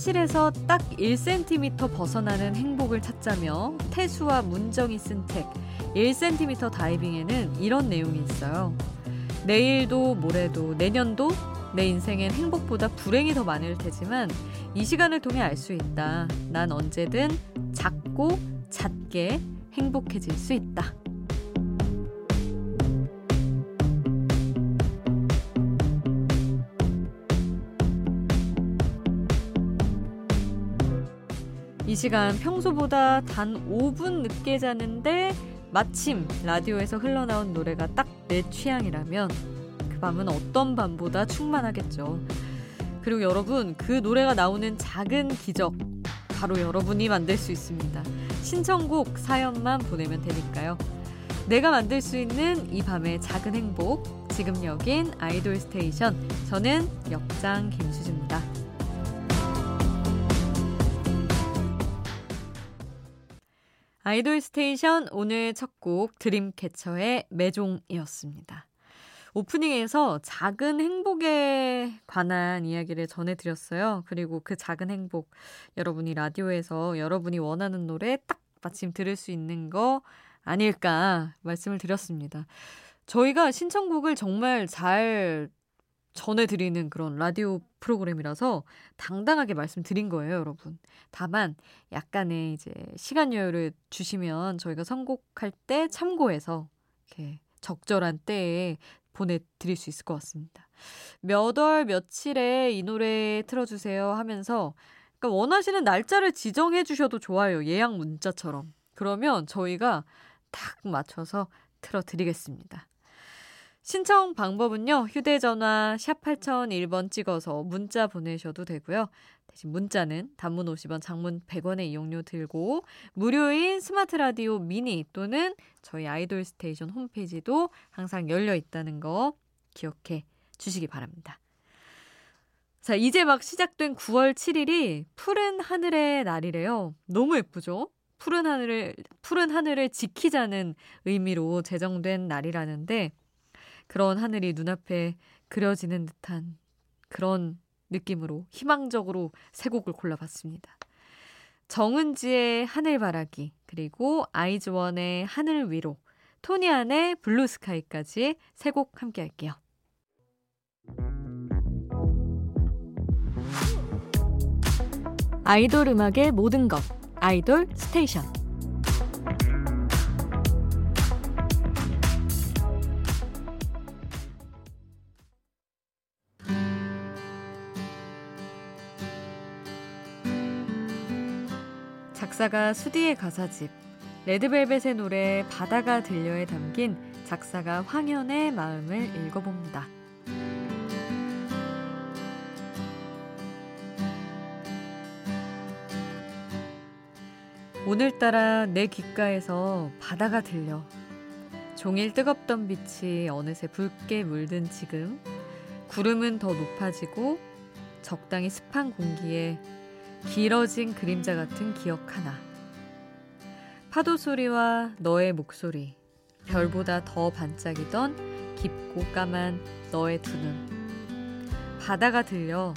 현실에서 딱 1cm 벗어나는 행복을 찾자며 태수와 문정이 쓴 책 1cm 다이빙에는 이런 내용이 있어요. 내일도 모레도 내년도 내 인생엔 행복보다 불행이 더 많을 테지만 이 시간을 통해 알 수 있다. 난 언제든 작고 잦게 행복해질 수 있다. 시간 평소보다 단 5분 늦게 자는데 마침 라디오에서 흘러나온 노래가 딱 내 취향이라면 그 밤은 어떤 밤보다 충만하겠죠. 그리고 여러분, 그 노래가 나오는 작은 기적, 바로 여러분이 만들 수 있습니다. 신청곡 사연만 보내면 되니까요. 내가 만들 수 있는 이 밤의 작은 행복. 지금 여긴 아이돌 스테이션. 저는 역장 김수지입니다. 아이돌 스테이션 오늘 첫 곡 드림캐쳐의 MAISON이었습니다. 오프닝에서 작은 행복에 관한 이야기를 전해드렸어요. 그리고 그 작은 행복, 여러분이 라디오에서 여러분이 원하는 노래 딱 마침 들을 수 있는 거 아닐까 말씀을 드렸습니다. 저희가 신청곡을 정말 잘 전해드리는 그런 라디오 프로그램이라서 당당하게 말씀드린 거예요, 여러분. 다만 약간의 이제 시간 여유를 주시면 저희가 선곡할 때 참고해서 이렇게 적절한 때에 보내드릴 수 있을 것 같습니다. 몇 월 며칠에 이 노래 틀어주세요 하면서 그러니까 원하시는 날짜를 지정해 주셔도 좋아요. 예약 문자처럼. 그러면 저희가 딱 맞춰서 틀어드리겠습니다. 신청 방법은요. 휴대전화 샵 8001번 찍어서 문자 보내셔도 되고요. 대신 문자는 단문 50원, 장문 100원의 이용료 들고 무료인 스마트 라디오 미니 또는 저희 아이돌 스테이션 홈페이지도 항상 열려 있다는 거 기억해 주시기 바랍니다. 자, 이제 막 시작된 9월 7일이 푸른 하늘의 날이래요. 너무 예쁘죠? 푸른 하늘을 푸른 하늘을 지키자는 의미로 제정된 날이라는데 그런 하늘이 눈앞에 그려지는 듯한 그런 느낌으로 희망적으로 세 곡을 골라봤습니다. 정은지의 하늘바라기, 그리고 아이즈원의 하늘 위로, 토니안의 Blue Sky까지 세 곡 함께 할게요. 아이돌 음악의 모든 것, 아이돌 스테이션. 작사가 수디의 가사집, 레드벨벳의 노래 바다가 들려에 담긴 작사가 황현의 마음을 읽어봅니다. 오늘따라 내 귓가에서 바다가 들려. 종일 뜨겁던 빛이 어느새 붉게 물든 지금, 구름은 더 높아지고 적당히 습한 공기에 길어진 그림자 같은 기억 하나. 파도 소리와 너의 목소리, 별보다 더 반짝이던 깊고 까만 너의 두 눈. 바다가 들려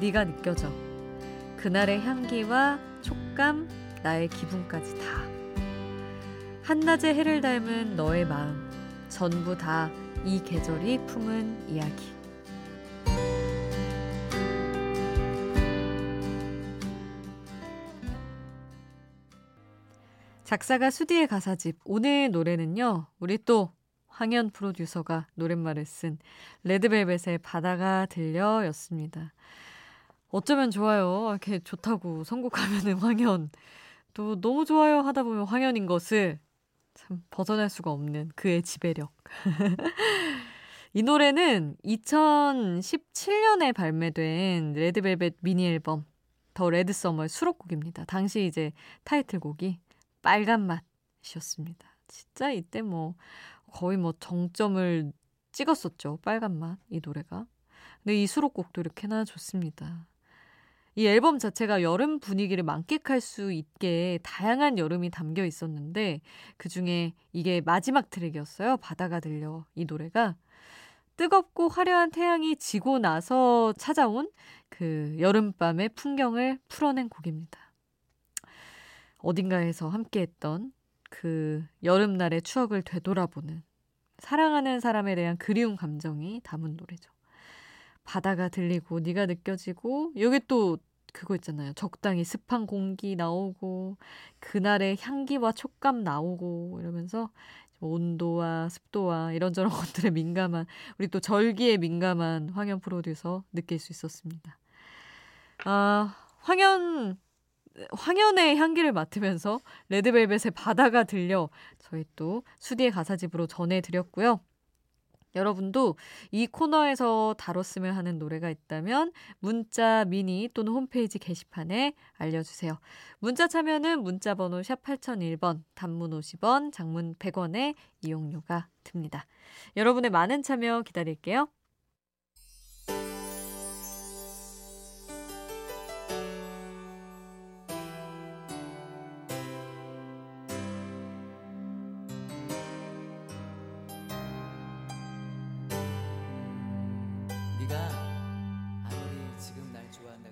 네가 느껴져. 그날의 향기와 촉감, 나의 기분까지 다. 한낮의 해를 닮은 너의 마음, 전부 다 이 계절이 품은 이야기. 작사가 수디의 가사집. 오늘 노래는요, 우리 또 황현 프로듀서가 노랫말을 쓴 레드벨벳의 바다가 들려 였습니다. 어쩌면 좋아요. 이렇게 좋다고 선곡하면은 황현. 또 너무 좋아요 하다 보면 황현인 것을 참 벗어날 수가 없는 그의 지배력. 이 노래는 2017년에 발매된 레드벨벳 미니 앨범 The Red Summer의 수록곡입니다. 당시 이제 타이틀곡이 빨간 맛이었습니다. 진짜 이때 뭐 거의 뭐 정점을 찍었었죠. 빨간 맛, 이 노래가. 근데 이 수록곡도 이렇게나 좋습니다. 이 앨범 자체가 여름 분위기를 만끽할 수 있게 다양한 여름이 담겨 있었는데 그 중에 이게 마지막 트랙이었어요. 바다가 들려 이 노래가 뜨겁고 화려한 태양이 지고 나서 찾아온 그 여름밤의 풍경을 풀어낸 곡입니다. 어딘가에서 함께했던 그 여름날의 추억을 되돌아보는 사랑하는 사람에 대한 그리운 감정이 담은 노래죠. 바다가 들리고 네가 느껴지고 여기 또 그거 있잖아요. 적당히 습한 공기 나오고 그날의 향기와 촉감 나오고 이러면서 온도와 습도와 이런저런 것들에 민감한 우리 또 절기에 민감한 황현 프로듀서 느낄 수 있었습니다. 아, 황현 황현의 향기를 맡으면서 레드벨벳의 바다가 들려 저희 또 수디의 가사집으로 전해드렸고요. 여러분도 이 코너에서 다뤘으면 하는 노래가 있다면 문자 미니 또는 홈페이지 게시판에 알려주세요. 문자 참여는 문자 번호 샵 8001번, 단문 50원, 장문 100원의 이용료가 듭니다. 여러분의 많은 참여 기다릴게요.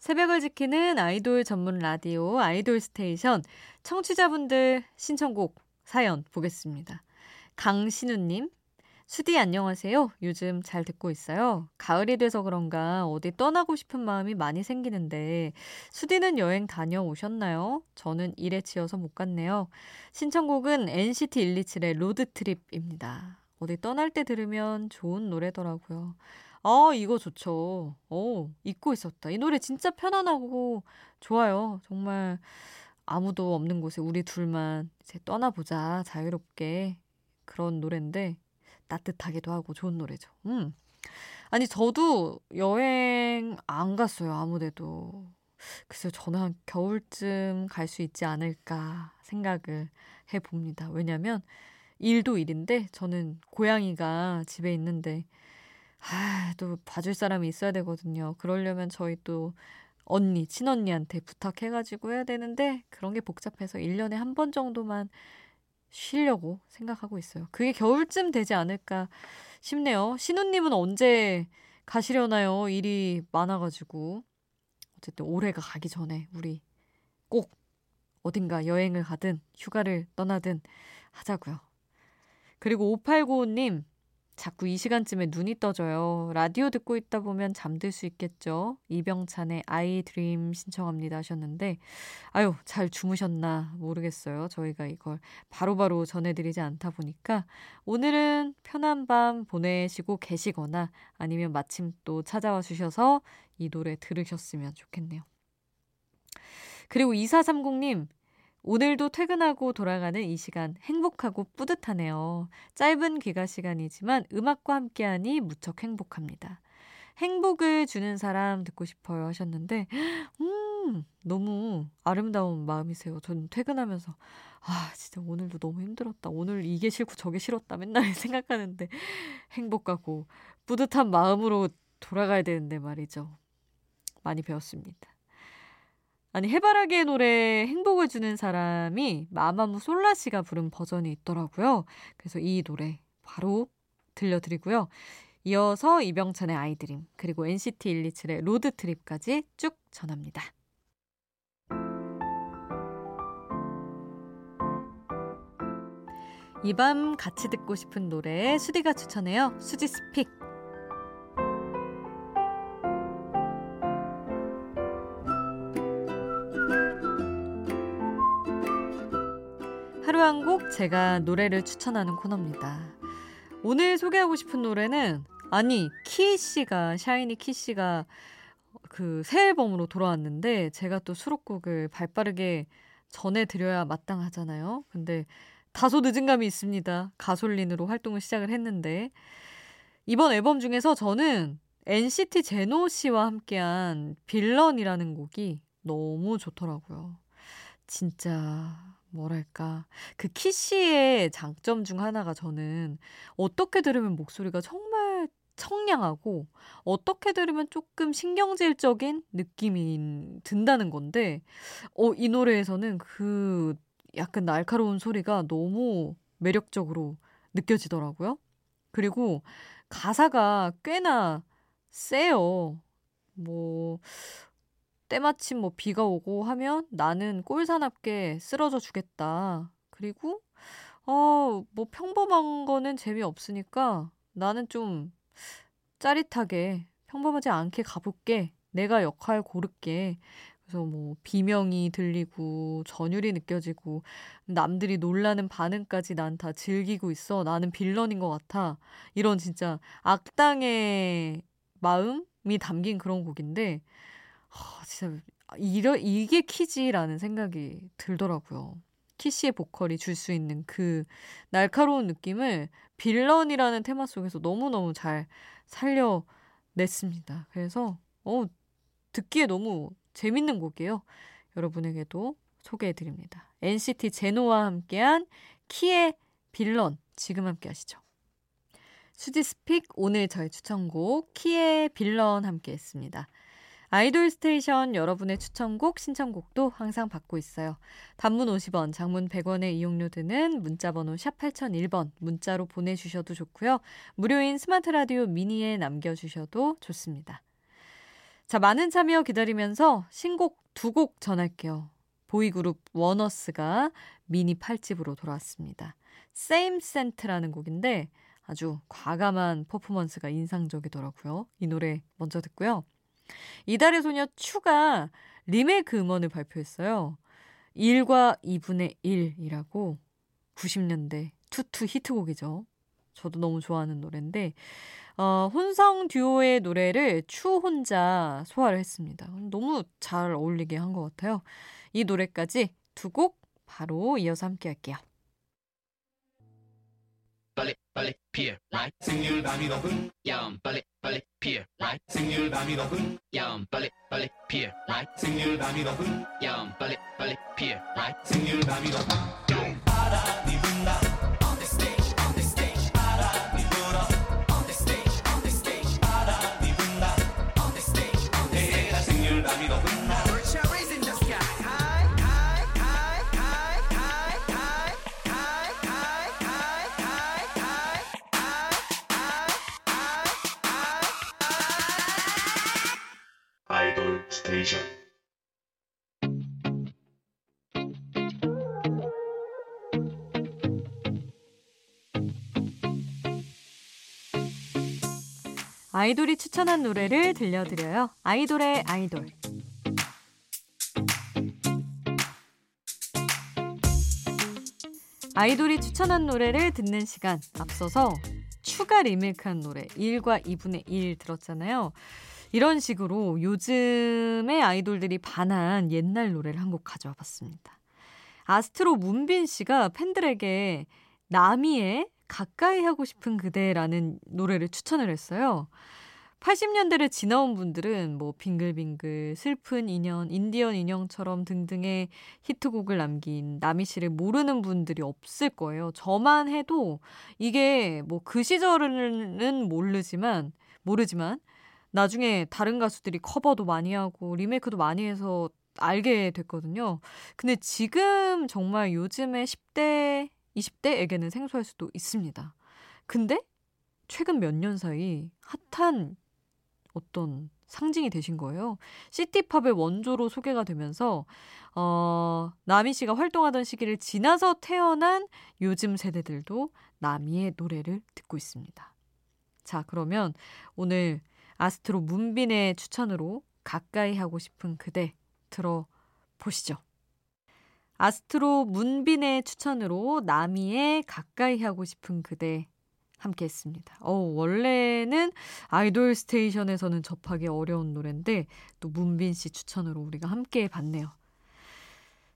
새벽을 지키는 아이돌 전문 라디오 아이돌 스테이션 청취자분들 신청곡 사연 보겠습니다. 강신우님, 수디 안녕하세요. 요즘 잘 듣고 있어요. 가을이 돼서 그런가 어디 떠나고 싶은 마음이 많이 생기는데 수디는 여행 다녀오셨나요? 저는 일에 치여서 못 갔네요. 신청곡은 NCT 127의 Road Trip입니다. 어디 떠날 때 들으면 좋은 노래더라고요. 아, 이거 좋죠. 어, 잊고 있었다. 이 노래 진짜 편안하고 좋아요. 정말 아무도 없는 곳에 우리 둘만 이제 떠나보자. 자유롭게. 그런 노래인데 따뜻하기도 하고 좋은 노래죠. 음. 아니, 저도 여행 안 갔어요. 아무데도. 글쎄요, 저는 한 겨울쯤 갈 수 있지 않을까 생각을 해 봅니다. 왜냐면 일도 일인데 저는 고양이가 집에 있는데 아, 또 봐줄 사람이 있어야 되거든요. 그러려면 저희 또 언니, 친언니한테 부탁해가지고 해야 되는데 그런 게 복잡해서 1년에 한 번 정도만 쉬려고 생각하고 있어요. 그게 겨울쯤 되지 않을까 싶네요. 신우님은 언제 가시려나요? 일이 많아가지고. 어쨌든 올해가 가기 전에 우리 꼭 어딘가 여행을 가든 휴가를 떠나든 하자고요. 그리고 5895님, 자꾸 이 시간쯤에 눈이 떠져요. 라디오 듣고 있다 보면 잠들 수 있겠죠. 이병찬의 아이 드림 신청합니다 하셨는데, 아유, 잘 주무셨나 모르겠어요. 저희가 이걸 바로바로 바로 전해드리지 않다 보니까, 오늘은 편한 밤 보내시고 계시거나 아니면 마침 또 찾아와 주셔서 이 노래 들으셨으면 좋겠네요. 그리고 2430님, 오늘도 퇴근하고 돌아가는 이 시간 행복하고 뿌듯하네요. 짧은 귀가 시간이지만 음악과 함께하니 무척 행복합니다. 행복을 주는 사람 듣고 싶어요 하셨는데, 음, 너무 아름다운 마음이세요. 저는 퇴근하면서, 아, 진짜 오늘도 너무 힘들었다. 오늘 이게 싫고 저게 싫었다. 맨날 생각하는데, 행복하고 뿌듯한 마음으로 돌아가야 되는데 말이죠. 많이 배웠습니다. 아니 해바라기의 노래 행복을 주는 사람이 마마무 솔라 씨가 부른 버전이 있더라고요. 그래서 이 노래 바로 들려드리고요. 이어서 이병찬의 아이드림 그리고 NCT 127의 로드트립까지 쭉 전합니다. 이 밤 같이 듣고 싶은 노래 수디가 추천해요. 수지 스픽. 하루 한 곡 제가 노래를 추천하는 코너입니다. 오늘 소개하고 싶은 노래는 아니 키 씨가 샤이니 키 씨가 그 새 앨범으로 돌아왔는데 제가 또 수록곡을 발빠르게 전해드려야 마땅하잖아요. 근데 다소 늦은 감이 있습니다. 가솔린으로 활동을 시작을 했는데 이번 앨범 중에서 저는 NCT 제노 씨와 함께한 빌런이라는 곡이 너무 좋더라고요. 진짜 뭐랄까 그 키씨의 장점 중 하나가 저는 어떻게 들으면 목소리가 정말 청량하고 어떻게 들으면 조금 신경질적인 느낌이 든다는 건데 어, 이 노래에서는 그 약간 날카로운 소리가 너무 매력적으로 느껴지더라고요. 그리고 가사가 꽤나 세요. 뭐 때마침 뭐 비가 오고 하면 나는 꼴사납게 쓰러져 주겠다. 그리고 어, 뭐 평범한 거는 재미없으니까 나는 좀 짜릿하게 평범하지 않게 가볼게. 내가 역할 고를게. 그래서 뭐 비명이 들리고 전율이 느껴지고 남들이 놀라는 반응까지 난 다 즐기고 있어. 나는 빌런인 것 같아. 이런 진짜 악당의 마음이 담긴 그런 곡인데 아, 진짜 이러, 이게 키지라는 생각이 들더라고요. 키씨의 보컬이 줄 수 있는 그 날카로운 느낌을 빌런이라는 테마 속에서 너무너무 잘 살려냈습니다. 그래서 어, 듣기에 너무 재밌는 곡이에요. 여러분에게도 소개해드립니다. NCT 제노와 함께한 키의 빌런 지금 함께 하시죠. 수디's Pick 오늘 저의 추천곡 키의 빌런 함께 했습니다. 아이돌 스테이션 여러분의 추천곡, 신청곡도 항상 받고 있어요. 단문 50원, 장문 100원의 이용료 드는 문자번호 샵 8001번 문자로 보내주셔도 좋고요. 무료인 스마트 라디오 미니에 남겨주셔도 좋습니다. 자, 많은 참여 기다리면서 신곡 두 곡 전할게요. 보이그룹 워너스가 미니 8집으로 돌아왔습니다. Same Scent라는 곡인데 아주 과감한 퍼포먼스가 인상적이더라고요. 이 노래 먼저 듣고요. 이달의 소녀 추가 리메이크 음원을 발표했어요. 1과 2분의 1이라고 90년대 투투 히트곡이죠. 저도 너무 좋아하는 노래인데 어, 혼성 듀오의 노래를 추 혼자 소화를 했습니다. 너무 잘 어울리게 한 것 같아요. 이 노래까지 두 곡 바로 이어서 함께 할게요. 빨리 빨리 피어 라이 생률 밤이 높은 야음 빨리 빨리 피어 라이 생률 밤이 높은 야음 빨리 빨리 피어 라이 생률 밤이 높은 야음 빨리 빨리 피어 라이 생률 밤이 높은 바람이 분다 아이돌이 추천한 노래를 들려드려요. 아이돌의 아이돌. 아이돌이 추천한 노래를 듣는 시간 앞서서 추가 리메이크한 노래 1과 2분의 1 들었잖아요. 이런 식으로 요즘의 아이돌들이 반한 옛날 노래를 한 곡 가져와 봤습니다. 아스트로 문빈 씨가 팬들에게 나미의 가까이 하고 싶은 그대라는 노래를 추천을 했어요. 80년대를 지나온 분들은 뭐 빙글빙글, 슬픈 인연, 인디언 인형처럼 등등의 히트곡을 남긴 나미 씨를 모르는 분들이 없을 거예요. 저만 해도 이게 뭐 그 시절은 모르지만 모르지만 나중에 다른 가수들이 커버도 많이 하고 리메이크도 많이 해서 알게 됐거든요. 근데 지금 정말 요즘의 10대, 20대에게는 생소할 수도 있습니다. 근데 최근 몇 년 사이 핫한 어떤 상징이 되신 거예요. 시티팝의 원조로 소개가 되면서 어, 나미 씨가 활동하던 시기를 지나서 태어난 요즘 세대들도 나미의 노래를 듣고 있습니다. 자, 그러면 오늘 아스트로 문빈의 추천으로 가까이 하고 싶은 그대 들어보시죠. 아스트로 문빈의 추천으로 나미의 가까이 하고 싶은 그대 함께 했습니다. 어, 원래는 아이돌 스테이션에서는 접하기 어려운 노래인데 또 문빈 씨 추천으로 우리가 함께 봤네요.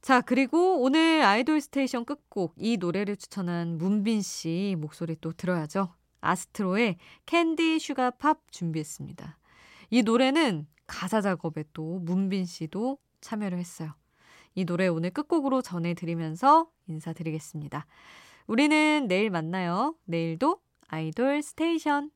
자, 그리고 오늘 아이돌 스테이션 끝곡 이 노래를 추천한 문빈 씨 목소리 또 들어야죠. 아스트로의 Candy Sugar Pop 준비했습니다. 이 노래는 가사 작업에 또 문빈 씨도 참여를 했어요. 이 노래 오늘 끝곡으로 전해드리면서 인사드리겠습니다. 우리는 내일 만나요. 내일도 아이돌 스테이션.